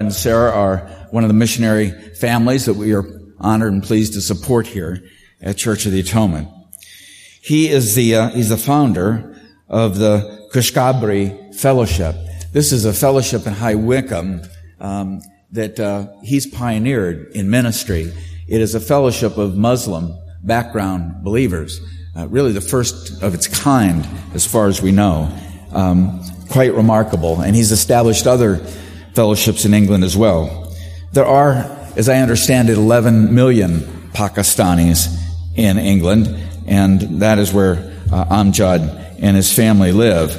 and Sarah are one of the missionary families that we are honored and pleased to support here at Church of the Atonement. He is the uh, he's the founder of the Kashkabri Fellowship. This is a fellowship in High Wycombe um, that uh, he's pioneered in ministry. It is a fellowship of Muslim background believers, uh, really the first of its kind, as far as we know. Um, quite remarkable, and he's established other fellowships in England as well. There are, as I understand it, 11 million Pakistanis in England, and that is where uh, Amjad and his family live.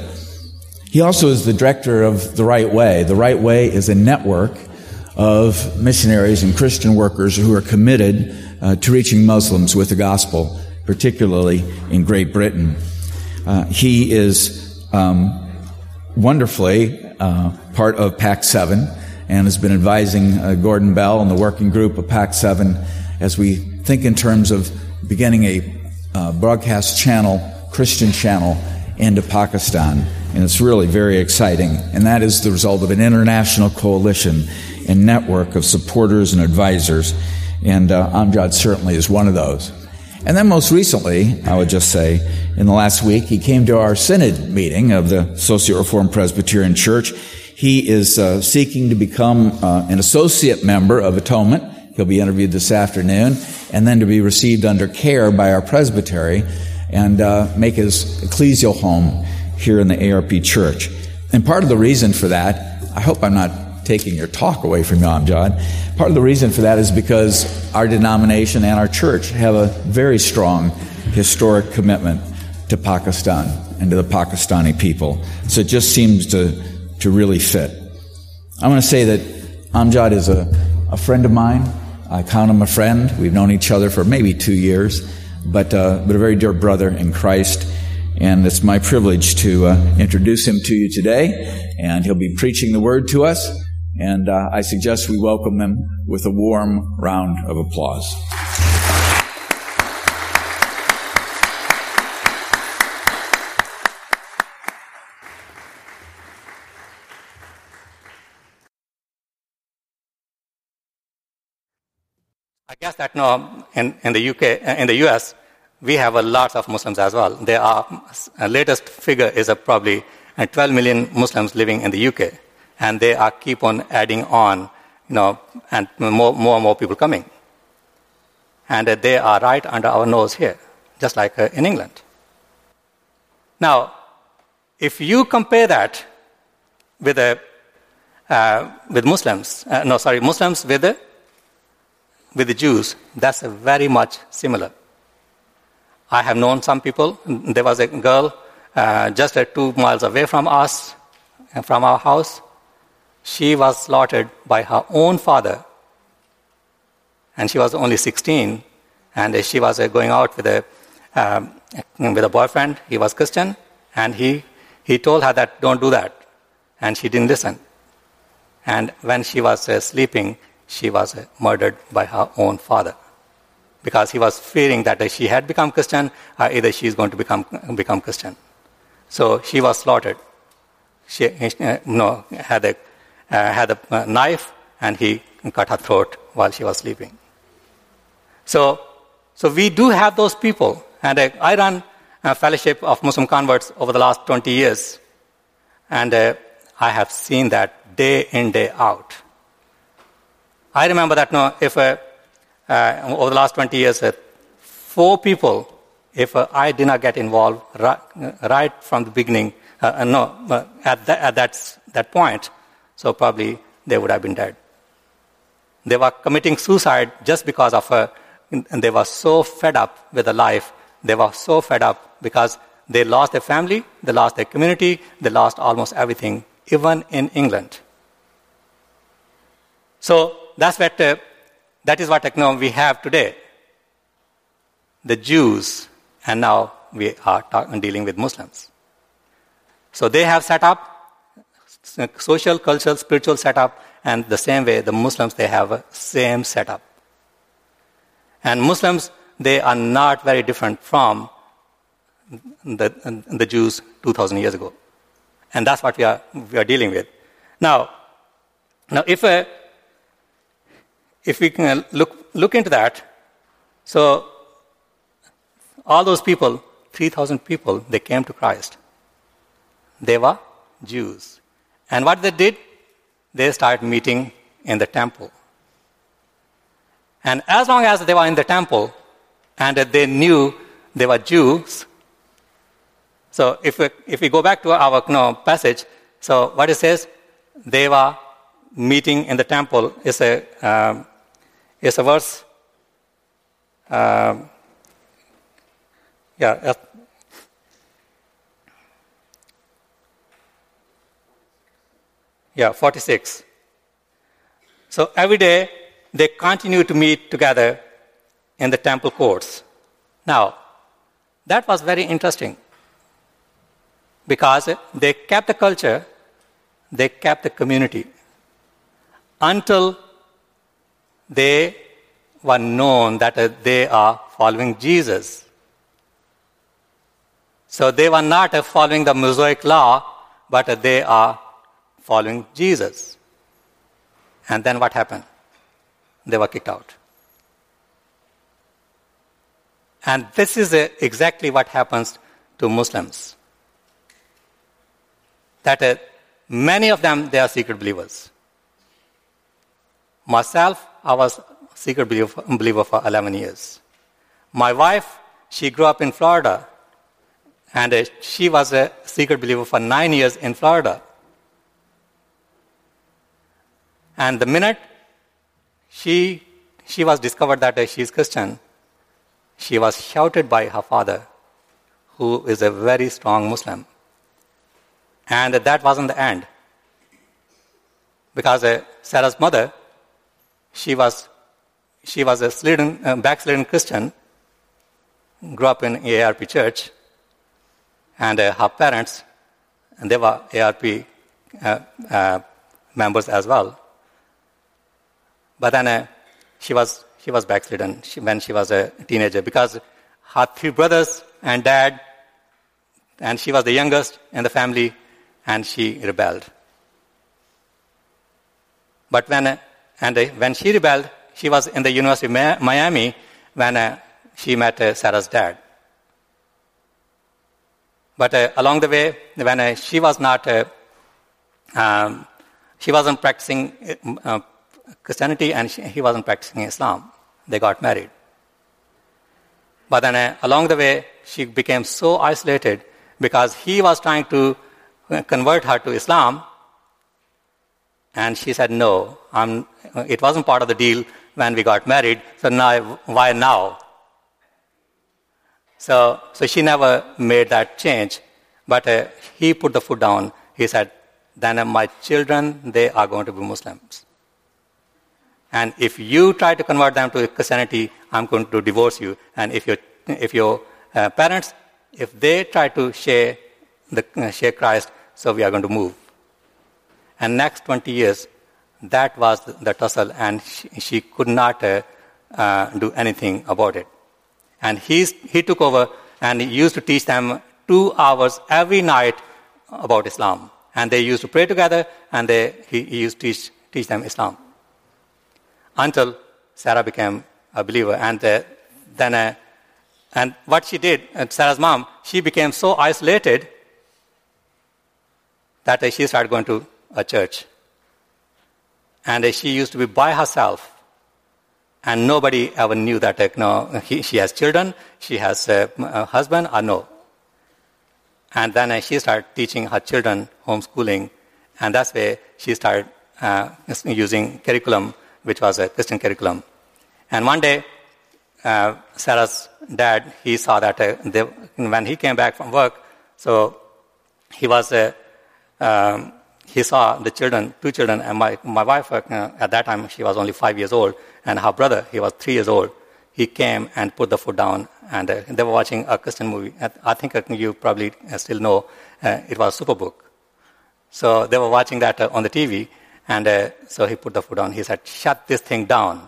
He also is the director of The Right Way. The Right Way is a network of missionaries and Christian workers who are committed uh, to reaching Muslims with the gospel, particularly in Great Britain. Uh, he is um, wonderfully uh, part of PAC 7 and has been advising uh, Gordon Bell and the working group of PAC 7 as we think in terms of beginning a uh, broadcast channel, Christian channel, into Pakistan. And it's really very exciting. And that is the result of an international coalition and network of supporters and advisors. And uh, Amjad certainly is one of those. And then most recently, I would just say, in the last week, he came to our synod meeting of the Associate Reformed Presbyterian Church. He is uh, seeking to become uh, an associate member of Atonement. He'll be interviewed this afternoon, and then to be received under care by our presbytery and uh, make his ecclesial home here in the ARP Church. And part of the reason for that, I hope I'm not taking your talk away from you, Amjad. Part of the reason for that is because our denomination and our church have a very strong historic commitment to Pakistan and to the Pakistani people. So it just seems to, to really fit. I want to say that Amjad is a, a friend of mine. I count him a friend. We've known each other for maybe two years, but, uh, but a very dear brother in Christ. And it's my privilege to uh, introduce him to you today. And he'll be preaching the word to us. And uh, I suggest we welcome them with a warm round of applause. I guess that now in, in the UK, in the US, we have a lot of Muslims as well. There are, a latest figure is probably 12 million Muslims living in the UK and they are keep on adding on, you know, and more, more and more people coming. And uh, they are right under our nose here, just like uh, in England. Now, if you compare that with, a, uh, with Muslims, uh, no, sorry, Muslims with the, with the Jews, that's very much similar. I have known some people. There was a girl uh, just uh, two miles away from us, from our house she was slaughtered by her own father. And she was only 16, and she was uh, going out with a, um, with a boyfriend. He was Christian, and he, he told her that don't do that. And she didn't listen. And when she was uh, sleeping, she was uh, murdered by her own father. Because he was fearing that if she had become Christian, either she is going to become, become Christian. So she was slaughtered. She no, had a had a knife and he cut her throat while she was sleeping. So, so we do have those people. And uh, I run a fellowship of Muslim converts over the last 20 years. And uh, I have seen that day in, day out. I remember that no, if uh, uh, over the last 20 years, uh, four people, if I did not get involved right, right from the beginning, no, at, that, at that, that point, so probably they would have been dead. They were committing suicide just because of a, and they were so fed up with the life. They were so fed up because they lost their family, they lost their community, they lost almost everything, even in England. So that's what, uh, that is what we have today. The Jews, and now we are talk- dealing with Muslims. So they have set up social, cultural, spiritual setup, and the same way the Muslims they have a same setup. And Muslims they are not very different from the, the Jews 2,000 years ago, and that's what we are we are dealing with. Now, Now, if, uh, if we can look, look into that, so all those people, 3,000 people, they came to Christ. They were Jews. And what they did, they started meeting in the temple. And as long as they were in the temple and they knew they were Jews, so if we, if we go back to our you know, passage, so what it says, they were meeting in the temple is a, um, is a verse. Um, yeah. Yeah, 46. So every day they continue to meet together in the temple courts. Now, that was very interesting because they kept the culture, they kept the community until they were known that they are following Jesus. So they were not following the Mosaic law, but they are following Jesus. And then what happened? They were kicked out. And this is exactly what happens to Muslims. That uh, many of them, they are secret believers. Myself, I was secret believer for 11 years. My wife, she grew up in Florida, and uh, she was a secret believer for nine years in Florida. And the minute she, she was discovered that she is Christian, she was shouted by her father, who is a very strong Muslim. And that wasn't the end. Because uh, Sarah's mother, she was, she was a slidden, uh, backslidden Christian, grew up in ARP church, and uh, her parents, and they were ARP uh, uh, members as well. But then uh, she was she was backslidden when she was a teenager because her three brothers and dad, and she was the youngest in the family, and she rebelled. But when uh, and uh, when she rebelled, she was in the University of Miami when uh, she met uh, Sarah's dad. But uh, along the way, when she was not, um, she wasn't practicing Christianity and she, he wasn't practicing Islam. They got married. But then uh, along the way, she became so isolated because he was trying to uh, convert her to Islam. And she said, no, I'm, it wasn't part of the deal when we got married, so now, why now? So, so she never made that change. But uh, he put the foot down. He said, then uh, my children, they are going to be Muslims. And if you try to convert them to Christianity, I'm going to divorce you. And if, you if your uh, parents, if they try to share, the, uh, share Christ, so we are going to move. And next 20 years, that was the tussle, and she, she could not uh, uh, do anything about it. And he's, he took over and he used to teach them two hours every night about Islam. And they used to pray together, and they, he, he used to teach, teach them Islam until Sarah became a believer. And uh, then, uh, and what she did, uh, Sarah's mom, she became so isolated that uh, she started going to a church. And uh, she used to be by herself. And nobody ever knew that uh, no, he, she has children, she has a husband, or no. And then she started teaching her children homeschooling. And that's where she started using curriculum which was a Christian curriculum. And one day, uh, Sarah's dad, he saw that uh, they, when he came back from work, so he was, uh, um, he saw the children, two children, and my, my wife, uh, at that time, she was only five years old, and her brother, he was three years old. He came and put the foot down, and uh, they were watching a Christian movie. I think uh, you probably still know it was Superbook. So they were watching that on the TV, and uh, so he put the foot on. He said, shut this thing down.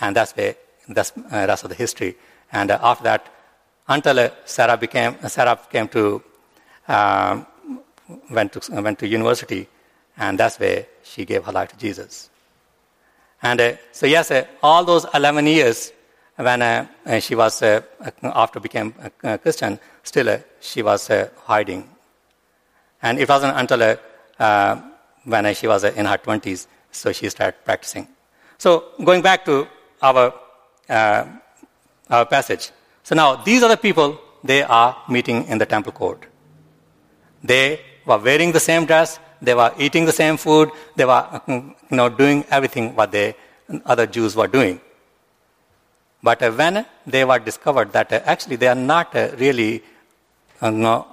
And that's the that's uh, rest of the history. And uh, after that, until uh, Sarah became, Sarah came to, um, went to, went to university, And that's where she gave her life to Jesus. And uh, so, yes, uh, all those 11 years when uh, uh she was, uh, after became a Christian, still she was hiding. And it wasn't until when she was in her 20s, so she started practicing. So, going back to our, our passage. So now, these are the people, they are meeting in the temple court. They were wearing the same dress, they were eating the same food, they were you know, doing everything what the other Jews were doing. But uh, when they were discovered that uh, actually they are not uh, really uh, no,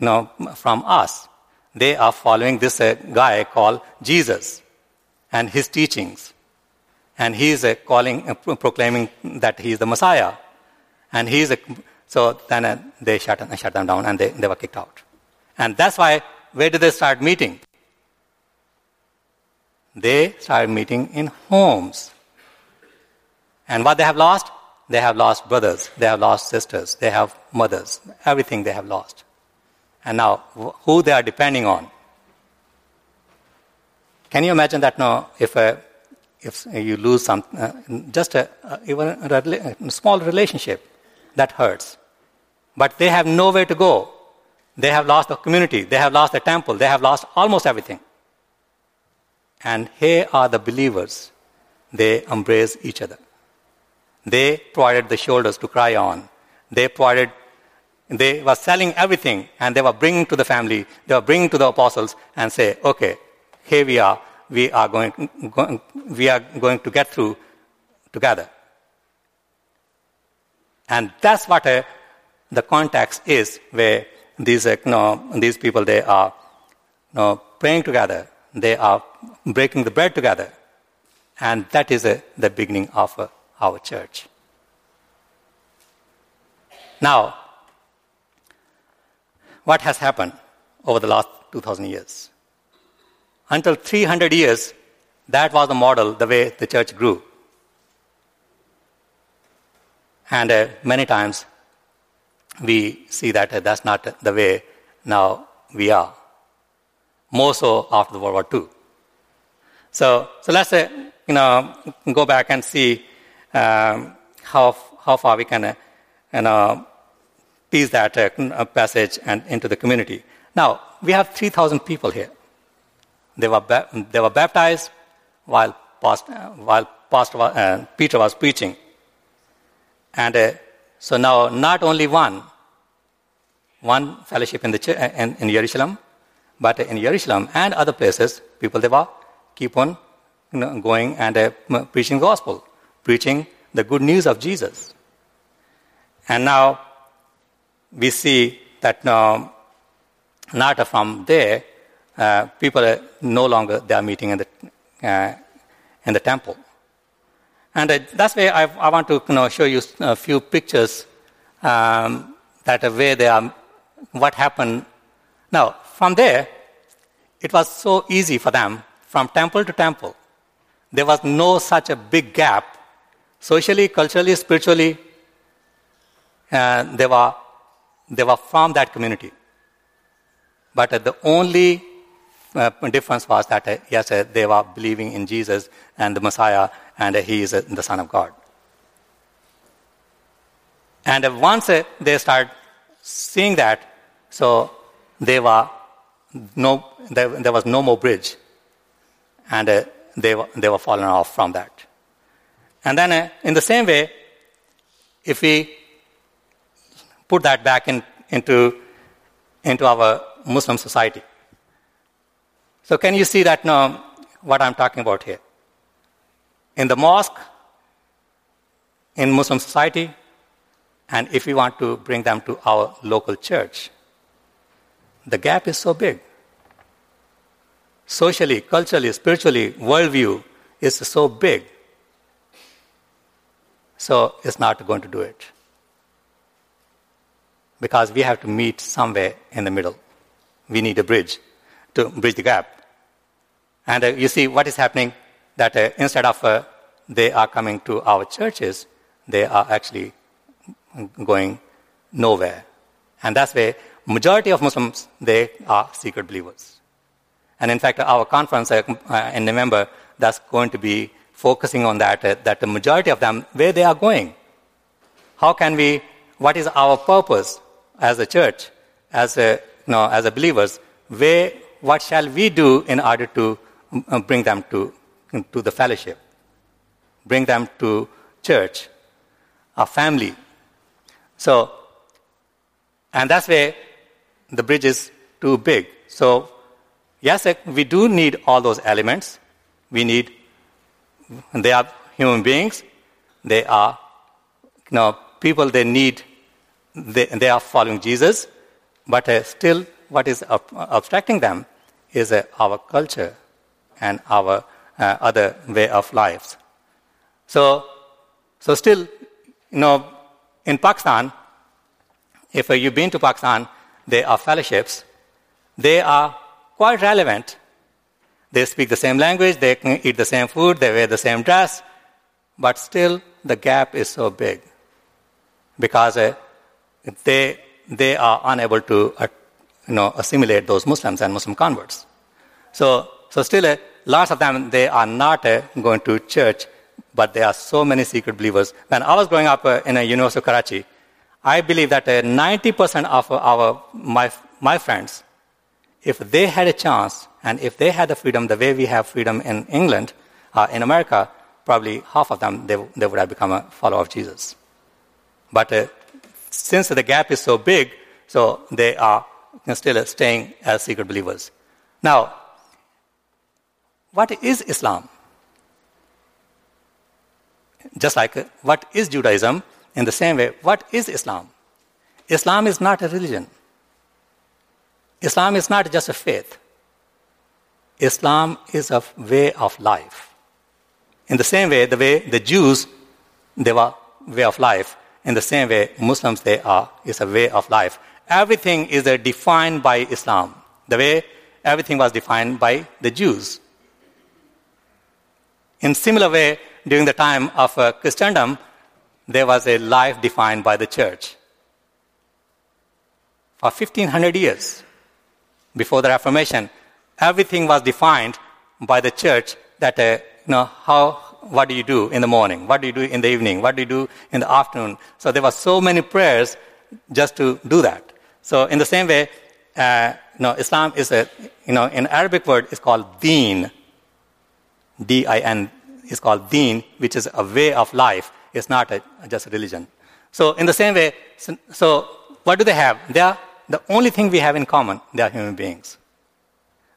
no, from us, they are following this uh, guy called Jesus and his teachings. And he is uh, calling, proclaiming that he is the Messiah. And he is, so then they shut, shut them down and they, they were kicked out. And that's why, where did they start meeting? They started meeting in homes. And what they have lost? They have lost brothers, they have lost sisters, they have mothers, everything they have lost. And now, who they are depending on? Can you imagine that now, if, a, if you lose some, uh, just a, even a, a small relationship, that hurts. But they have nowhere to go. They have lost the community, they have lost the temple, they have lost almost everything. And here are the believers. They embrace each other. They provided the shoulders to cry on. They provided, they were selling everything and they were bringing to the family, they were bringing to the apostles and say, okay, here we are, we are going, going we are going to get through together. And that's what uh, the context is where these, uh, you know, these people, they are you know, praying together. They are breaking the bread together. And that is uh, the beginning of uh, our church. Now, what has happened over the last 2000 years? Until 300 years, that was the model, the way the church grew. And uh, many times we see that uh, that's not the way now we are. More so after World War II. So, so let's uh, you know, go back and see um, how, how far we can uh, you know, piece that uh, passage and into the community. Now, we have 3,000 people here. They were, ba- they were baptized while, uh, while Pastor, uh, Peter was preaching. And uh, so now, not only one, one fellowship in, the ch- uh, in, in Jerusalem, but in Jerusalem and other places, people they were keep on you know, going and uh, preaching gospel, preaching the good news of Jesus. And now we see that now, not from there, uh, people are no longer they are meeting in the uh, in the temple. And uh, that's why I, I, want to you know, show you a few pictures um, that where they are, what happened. Now, from there, it was so easy for them from temple to temple. There was no such a big gap, socially, culturally, spiritually. Uh, they, were, they were from that community. But uh, the only uh, difference was that, uh, yes, uh, they were believing in Jesus and the Messiah, and he is the Son of God. And once they start seeing that, so they were no, there, there was no more bridge, and uh, they, were, they were fallen off from that. And then, uh, in the same way, if we put that back in, into, into our Muslim society, so can you see that now, what I'm talking about here? in the mosque, in Muslim society, and if we want to bring them to our local church, the gap is so big. Socially, culturally, spiritually, worldview is so big. So it's not going to do it. Because we have to meet somewhere in the middle. We need a bridge to bridge the gap. And uh, you see what is happening that uh, instead of uh, they are coming to our churches, they are actually going nowhere. And that's where majority of Muslims, they are secret believers. And in fact, our conference uh, uh, in November, that's going to be focusing on that, uh, that the majority of them, where they are going. How can we, what is our purpose as a church, as a, you know, as a believers? Where, what shall we do in order to uh, bring them to, to the fellowship? Bring them to church, our family. So, and that's where the bridge is too big. So, yes, we do need all those elements. We need, they are human beings. They are, you know, people they need, they, they are following Jesus. But uh, still, what is abstracting them is uh, our culture and our uh, other way of lives. So, so still, you know, in Pakistan, if uh, you've been to Pakistan, there are fellowships. They are quite relevant. They speak the same language, they can eat the same food, they wear the same dress, but still the gap is so big because uh, they, they are unable to uh, you know, assimilate those Muslims and Muslim converts. So, so still, uh, lots of them, they are not uh, going to church, but there are so many secret believers. When I was growing up uh, in a University of Karachi, I believe that 90% uh, of our, my, my friends, if they had a chance and if they had the freedom the way we have freedom in England, uh, in America, probably half of them, they, they would have become a follower of Jesus. But uh, since the gap is so big, so they are still staying as secret believers. Now, what is Islam? Just like what is Judaism, in the same way, what is Islam? Islam is not a religion. Islam is not just a faith. Islam is a way of life. In the same way, the way the Jews, they were way of life. In the same way, Muslims, they are, is a way of life. Everything is defined by Islam. The way everything was defined by the Jews. In similar way, during the time of uh, Christendom, there was a life defined by the church. For 1500 years before the Reformation, everything was defined by the church that, uh, you know, how, what do you do in the morning? What do you do in the evening? What do you do in the afternoon? So there were so many prayers just to do that. So in the same way, uh, you know, Islam is a, you know, in Arabic word is called deen. D-I-N is called deen, which is a way of life. It's not a, just a religion. So in the same way, so, so what do they have? They are the only thing we have in common. They are human beings.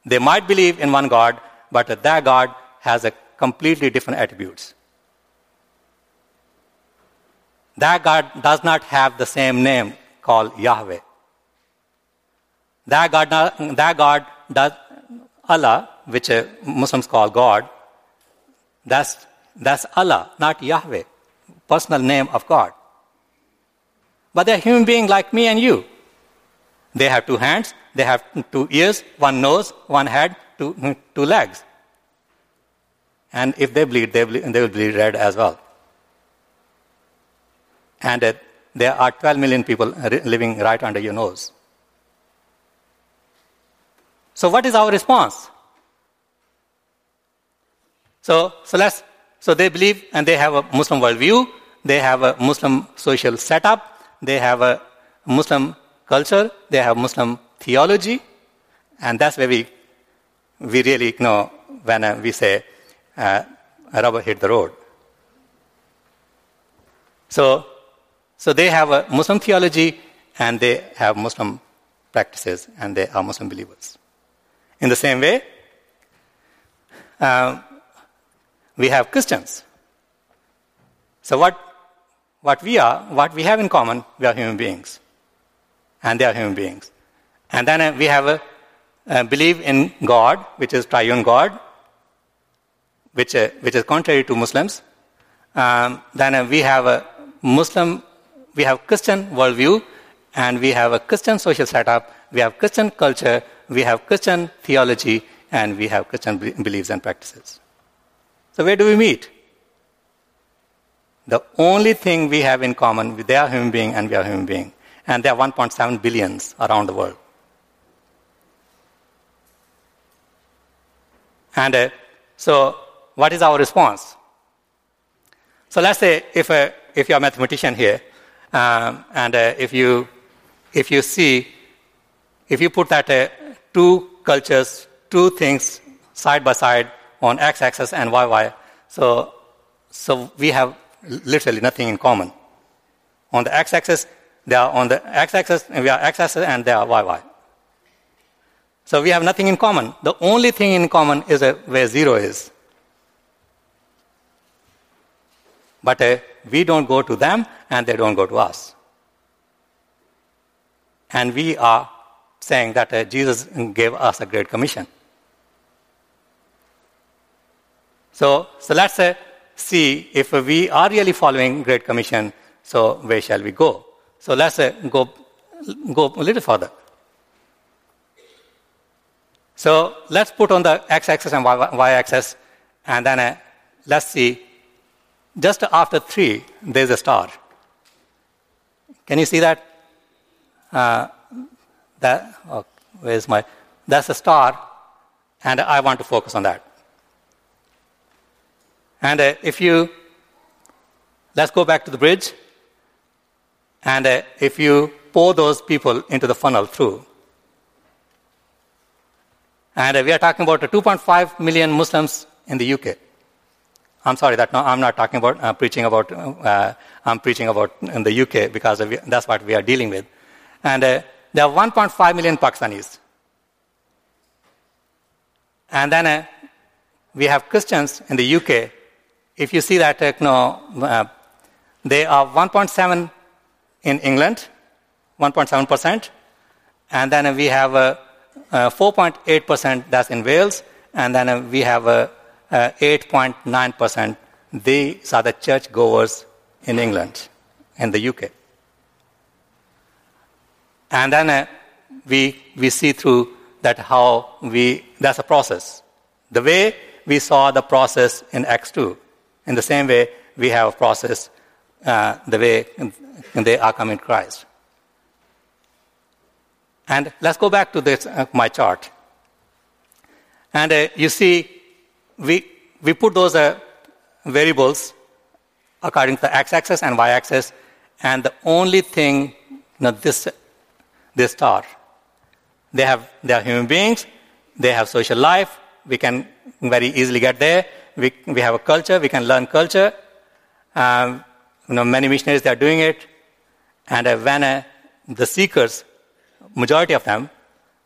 They might believe in one God, but that God has a completely different attributes. That God does not have the same name called Yahweh. That God, that God does Allah, which uh, Muslims call God, that's, that's Allah, not Yahweh personal name of God. But they're human beings like me and you. They have two hands, they have two ears, one nose, one head, two, two legs. And if they bleed, they, they will bleed red as well. And uh, there are 12 million people living right under your nose. So, what is our response? So, so let's so they believe and they have a Muslim worldview, they have a Muslim social setup, they have a Muslim culture, they have Muslim theology, and that's where we, we really know when uh, we say uh, rubber hit the road. So, so they have a Muslim theology and they have Muslim practices and they are Muslim believers. In the same way, uh, we have Christians. So what, what we are, what we have in common, we are human beings. And they are human beings. And then uh, we have a, a, belief in God, which is triune God, which, uh, which is contrary to Muslims. Um, then uh, we have a Muslim, we have Christian worldview, and we have a Christian social setup, we have Christian culture, we have Christian theology, and we have Christian beliefs and practices. So, where do we meet? The only thing we have in common, they are human being and we are human being. And there are 1.7 billions around the world. And uh, so, what is our response? So, let's say if, uh, if you're a mathematician here, um, and uh, if, you, if you see, if you put that uh, two cultures, two things side by side on x axis and y y, so, so we have literally nothing in common. On the x axis, they are on the x axis, and we are x axis, and they are y y. So we have nothing in common. The only thing in common is uh, where zero is. But uh, we don't go to them, and they don't go to us. And we are saying that uh, Jesus gave us a great commission. So, so let's uh, see if we are really following Great Commission, so where shall we go? So let's uh, go, go a little further. So let's put on the x-axis and y-axis, and then uh, let's see. Just after three, there's a star. Can you see that? Uh, that oh, where's my? That's a star, and I want to focus on that. And uh, if you, let's go back to the bridge. And uh, if you pour those people into the funnel through, and uh, we are talking about 2.5 million Muslims in the UK. I'm sorry, that no, I'm not talking about uh, preaching about. Uh, I'm preaching about in the UK because that's what we are dealing with. And uh, there are 1.5 million Pakistanis. And then uh, we have Christians in the UK if you see that, uh, no, uh, they are 1.7 in England, 1.7%, and then we have uh, 4.8% that's in Wales, and then we have 8.9%. These are the churchgoers in England, in the UK. And then uh, we, we see through that how we, that's a process. The way we saw the process in Acts 2. In the same way, we have processed uh, the way they are coming to Christ. And let's go back to this, uh, my chart. And uh, you see, we, we put those uh, variables according to the x-axis and y-axis, and the only thing, you know, this, this star, they have, they are human beings, they have social life, we can very easily get there, we, we have a culture, we can learn culture. Um, you know, many missionaries, they are doing it. And uh, when uh, the seekers, majority of them,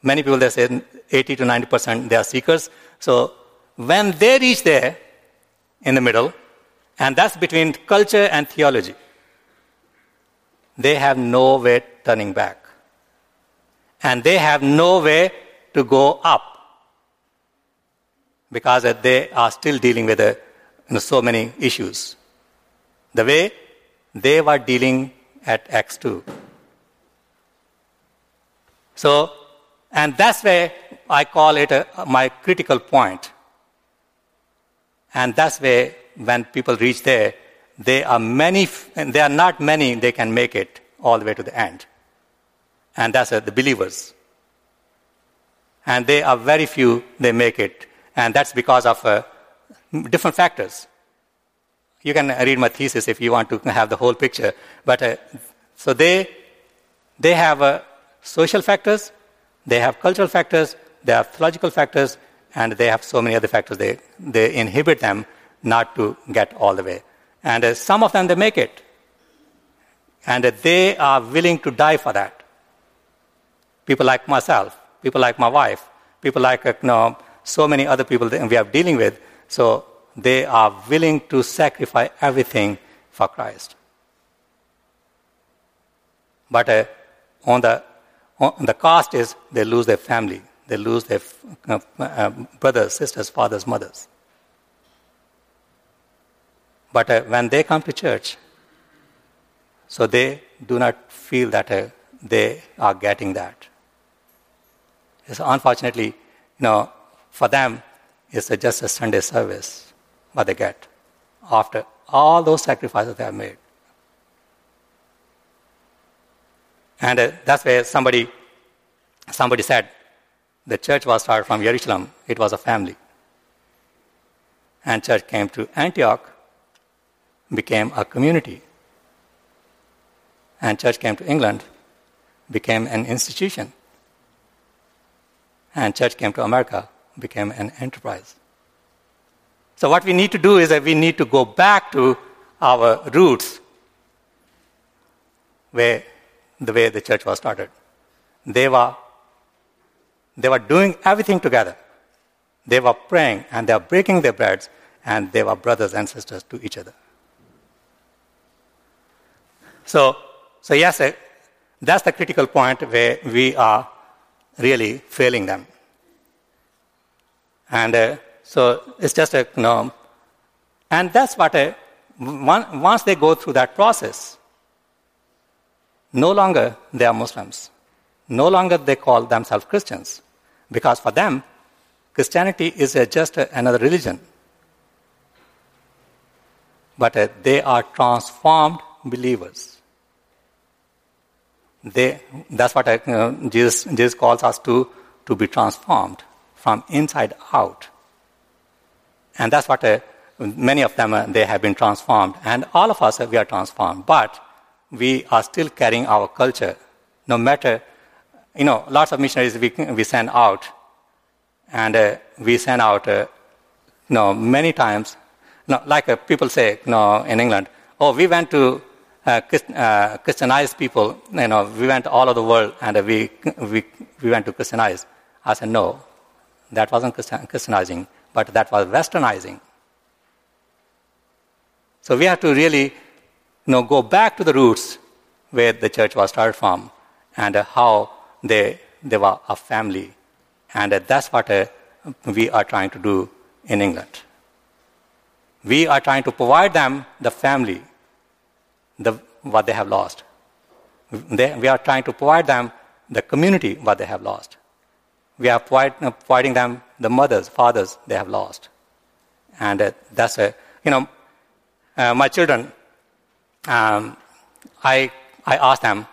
many people, they say 80 to 90%, they are seekers. So when they reach there, in the middle, and that's between culture and theology, they have no way turning back. And they have no way to go up because they are still dealing with uh, you know, so many issues. The way they were dealing at Acts 2. So, and that's where I call it a, my critical point. And that's where when people reach there, there are many, there are not many they can make it all the way to the end. And that's uh, the believers. And they are very few they make it and that's because of uh, different factors. You can read my thesis if you want to have the whole picture. But uh, so they, they have uh, social factors, they have cultural factors, they have theological factors, and they have so many other factors. They, they inhibit them not to get all the way. And uh, some of them, they make it. And uh, they are willing to die for that. People like myself, people like my wife, people like, uh, you know, so many other people that we are dealing with. So they are willing to sacrifice everything for Christ. But uh, on the on the cost is they lose their family, they lose their uh, uh, brothers, sisters, fathers, mothers. But uh, when they come to church, so they do not feel that they are getting that. So unfortunately, you know, for them, it's just a Sunday service, what they get after all those sacrifices they have made. And that's where somebody, somebody said the church was started from Jerusalem. It was a family. and church came to Antioch, became a community. And church came to England, became an institution. And church came to America, became an enterprise. So what we need to do is that we need to go back to our roots, where the way the church was started. Were, they were doing everything together. They were praying and they were breaking their breads and they were brothers and sisters to each other. So, so yes, that's the critical point where we are really failing them. And uh, so it's just a, you know, and that's what, a, one, once they go through that process, no longer they are Muslims. No longer they call themselves Christians. Because for them, Christianity is just another religion. But uh, they are transformed believers. They, that's what I, know, Jesus, Jesus calls us to, to be transformed from inside out. And that's what uh, many of them, uh, they have been transformed. And all of us, uh, we are transformed. But we are still carrying our culture. No matter, you know, lots of missionaries we, we send out. And uh, we send out, uh, you know, many times. You know, like uh, people say, you know, in England, oh, we went to uh, uh, Christianize people. You know, we went all over the world and we, we, we went to Christianize. I said, no, that wasn't Christianizing, but that was Westernizing. So we have to really you know, go back to the roots where the church was started from and how they, they were a family. And uh, that's what uh, we are trying to do in England. We are trying to provide them the family the, what they have lost. They, we are trying to provide them the community what they have lost. We are provide, uh, providing them the mothers, fathers they have lost. And uh, that's a, you know, uh, my children, um, I, I ask them,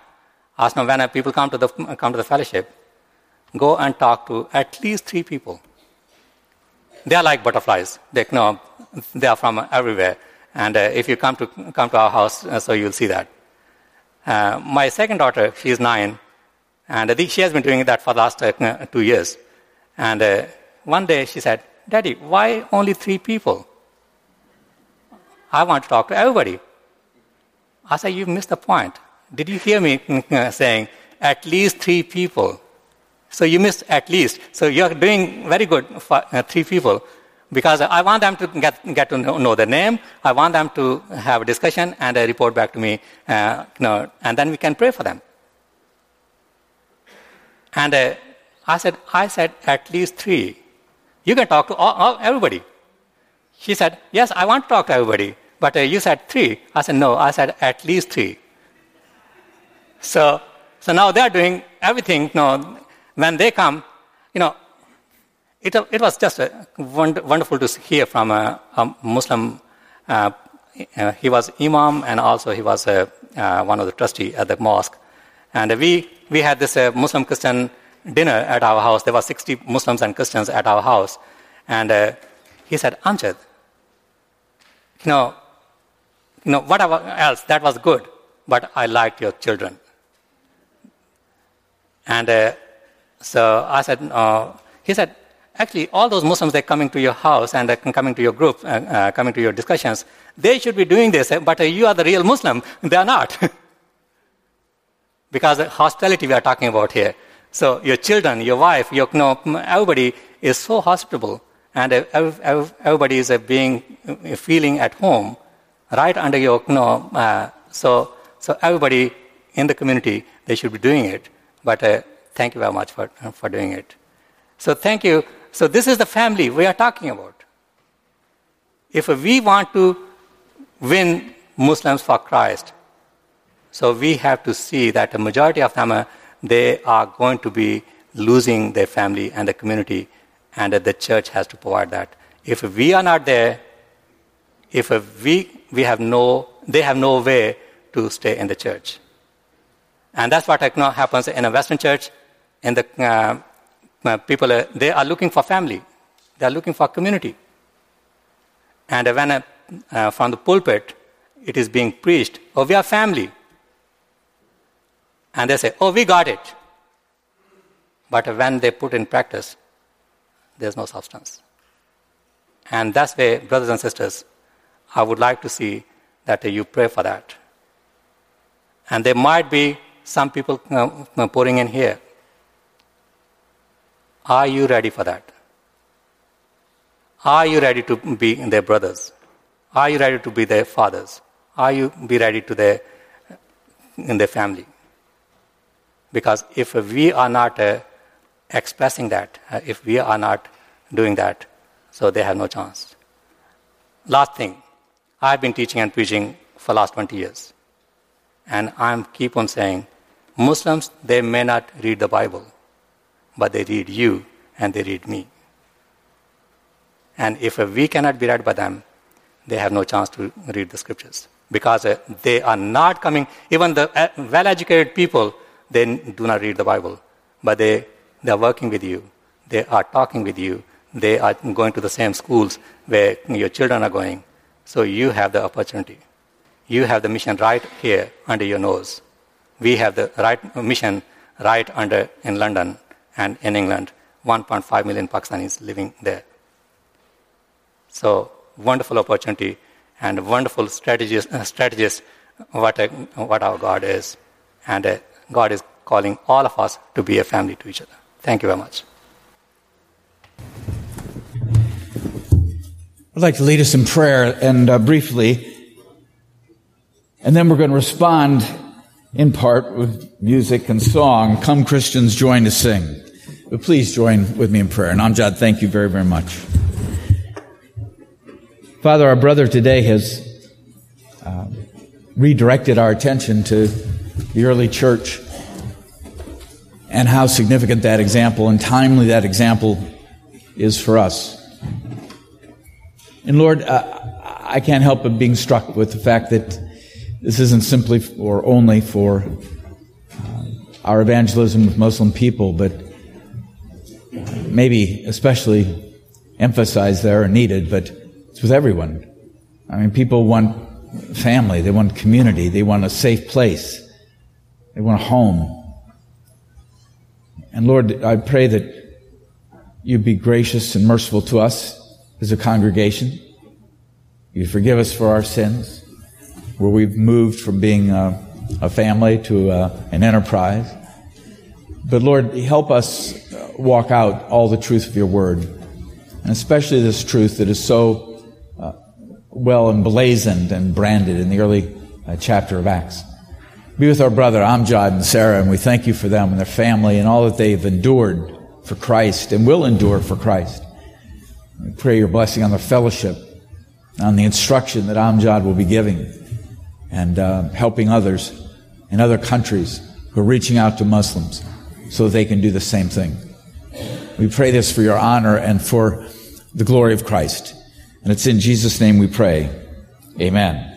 ask them when people come to, the, come to the fellowship, go and talk to at least three people. They are like butterflies. They, know, they are from everywhere. And uh, if you come to, come to our house, uh, so you'll see that. Uh, my second daughter, she is nine, and she has been doing that for the last uh, two years. And uh, one day she said, Daddy, why only three people? I want to talk to everybody. I said, "You've missed the point. Did you hear me uh, saying at least three people? So you missed at least. So you're doing very good for three people because I want them to get, get to know, know the name. I want them to have a discussion and a report back to me, uh, you know, and then we can pray for them. And uh, I said, I said at least three. You can talk to all, all, everybody. She said, yes, I want to talk to everybody. But uh, you said three. I said, no, I said at least three. So, so now they're doing everything. You know, when they come, you know, it, it was just wonderful to hear from a, a Muslim. Uh, uh, he was imam and also he was uh, one of the trustee at the mosque. And we, we had this uh, Muslim Christian dinner at our house. There were 60 Muslims and Christians at our house. And uh, he said, Amjad, you know, you know, whatever else, that was good, but I liked your children. And uh, so I said, he said, actually all those Muslims that are coming to your house and are coming to your group, uh, uh, coming to your discussions, they should be doing this, but uh, you are the real Muslim. They are not. because the hospitality we are talking about here. So your children, your wife, your, you know, everybody is so hospitable and everybody is being, feeling at home right under your, you know, uh, so, so everybody in the community, they should be doing it. But uh, thank you very much for, for doing it. So thank you so, this is the family we are talking about. If we want to win Muslims for Christ, so we have to see that the majority of them, they are going to be losing their family and the community, and the church has to provide that. If we are not there, if we, we have no, they have no way to stay in the church. And that's what happens in a Western church, in the uh, people, uh, they are looking for family. They are looking for community. And when uh, uh, from the pulpit it is being preached, oh, we are family. And they say, oh, we got it. But when they put in practice, there's no substance. And that's why, brothers and sisters, I would like to see that you pray for that. And there might be some people uh, pouring in here. Are you ready for that? Are you ready to be their brothers? Are you ready to be their fathers? Are you be ready to their in their family? Because if we are not uh, expressing that, uh, if we are not doing that, so they have no chance. Last thing, I've been teaching and preaching for last 20 years. And I keep on saying, Muslims, they may not read the Bible, but they read you and they read me. And if we cannot be read by them, they have no chance to read the scriptures. Because uh, they are not coming, even the uh, well educated people, they do not read the Bible. But they, they are working with you, they are talking with you, they are going to the same schools where your children are going. So you have the opportunity. You have the mission right here under your nose. We have the right mission right under in London and in England. 1.5 million Pakistanis living there. So wonderful opportunity and wonderful strategies, uh, strategies what, a, what our God is. And uh, God is calling all of us to be a family to each other. Thank you very much. I'd like to lead us in prayer and uh, briefly, and then we're going to respond in part with music and song. Come Christians, join to sing. But please join with me in prayer. And Amjad, thank you very, very much. Father, our brother today has uh, redirected our attention to the early church and how significant that example and timely that example is for us. And Lord, uh, I can't help but being struck with the fact that this isn't simply or only for uh, our evangelism with Muslim people, but maybe especially emphasized there or needed, but it's with everyone. I mean, people want family, they want community, they want a safe place, they want a home. And Lord, I pray that you be gracious and merciful to us as a congregation. You forgive us for our sins, where we've moved from being a, a family to a, an enterprise. But Lord, help us walk out all the truth of your word, and especially this truth that is so uh, well emblazoned and branded in the early uh, chapter of Acts. Be with our brother Amjad and Sarah, and we thank you for them and their family and all that they've endured for Christ and will endure for Christ. We pray your blessing on their fellowship, on the instruction that Amjad will be giving, and uh, helping others in other countries who are reaching out to Muslims so they can do the same thing. We pray this for your honor and for the glory of Christ. And it's in Jesus' name we pray. Amen.